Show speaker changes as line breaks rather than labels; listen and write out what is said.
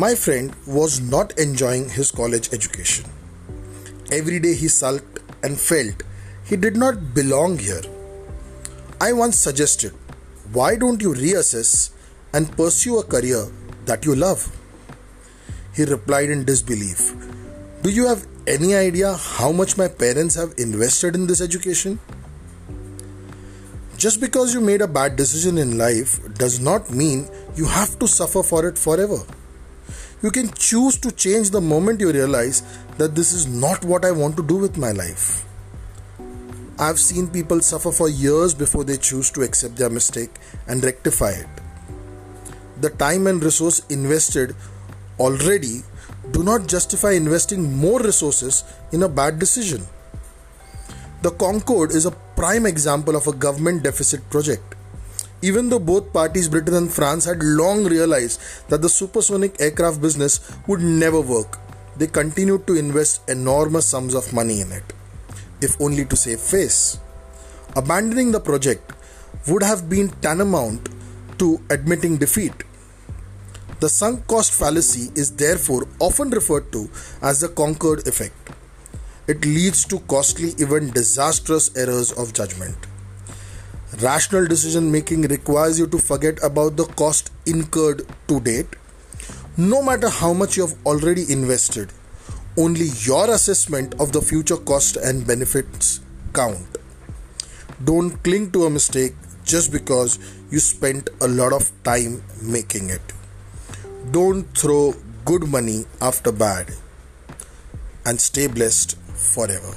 My friend was not enjoying his college education. Every day he sulked and felt he did not belong here. I once suggested, why don't you reassess and pursue a career that you love? He replied in disbelief, Do you have any idea how much my parents have invested in this education? Just because you made a bad decision in life does not mean you have to suffer for it forever. You can choose to change the moment you realize that this is not what I want to do with my life. I've seen people suffer for years before they choose to accept their mistake and rectify it. The time and resource invested already do not justify investing more resources in a bad decision. The Concorde is a prime example of a government deficit project. Even though both parties, Britain and France, had long realized that the supersonic aircraft business would never work, they continued to invest enormous sums of money in it, if only to save face. Abandoning the project would have been tantamount to admitting defeat. The sunk cost fallacy is therefore often referred to as the Concorde effect. It leads to costly, even disastrous errors of judgment. Rational decision making requires you to forget about the cost incurred to date. No matter how much you have already invested, only your assessment of the future cost and benefits count. Don't cling to a mistake just because you spent a lot of time making it. Don't throw good money after bad and stay blessed forever.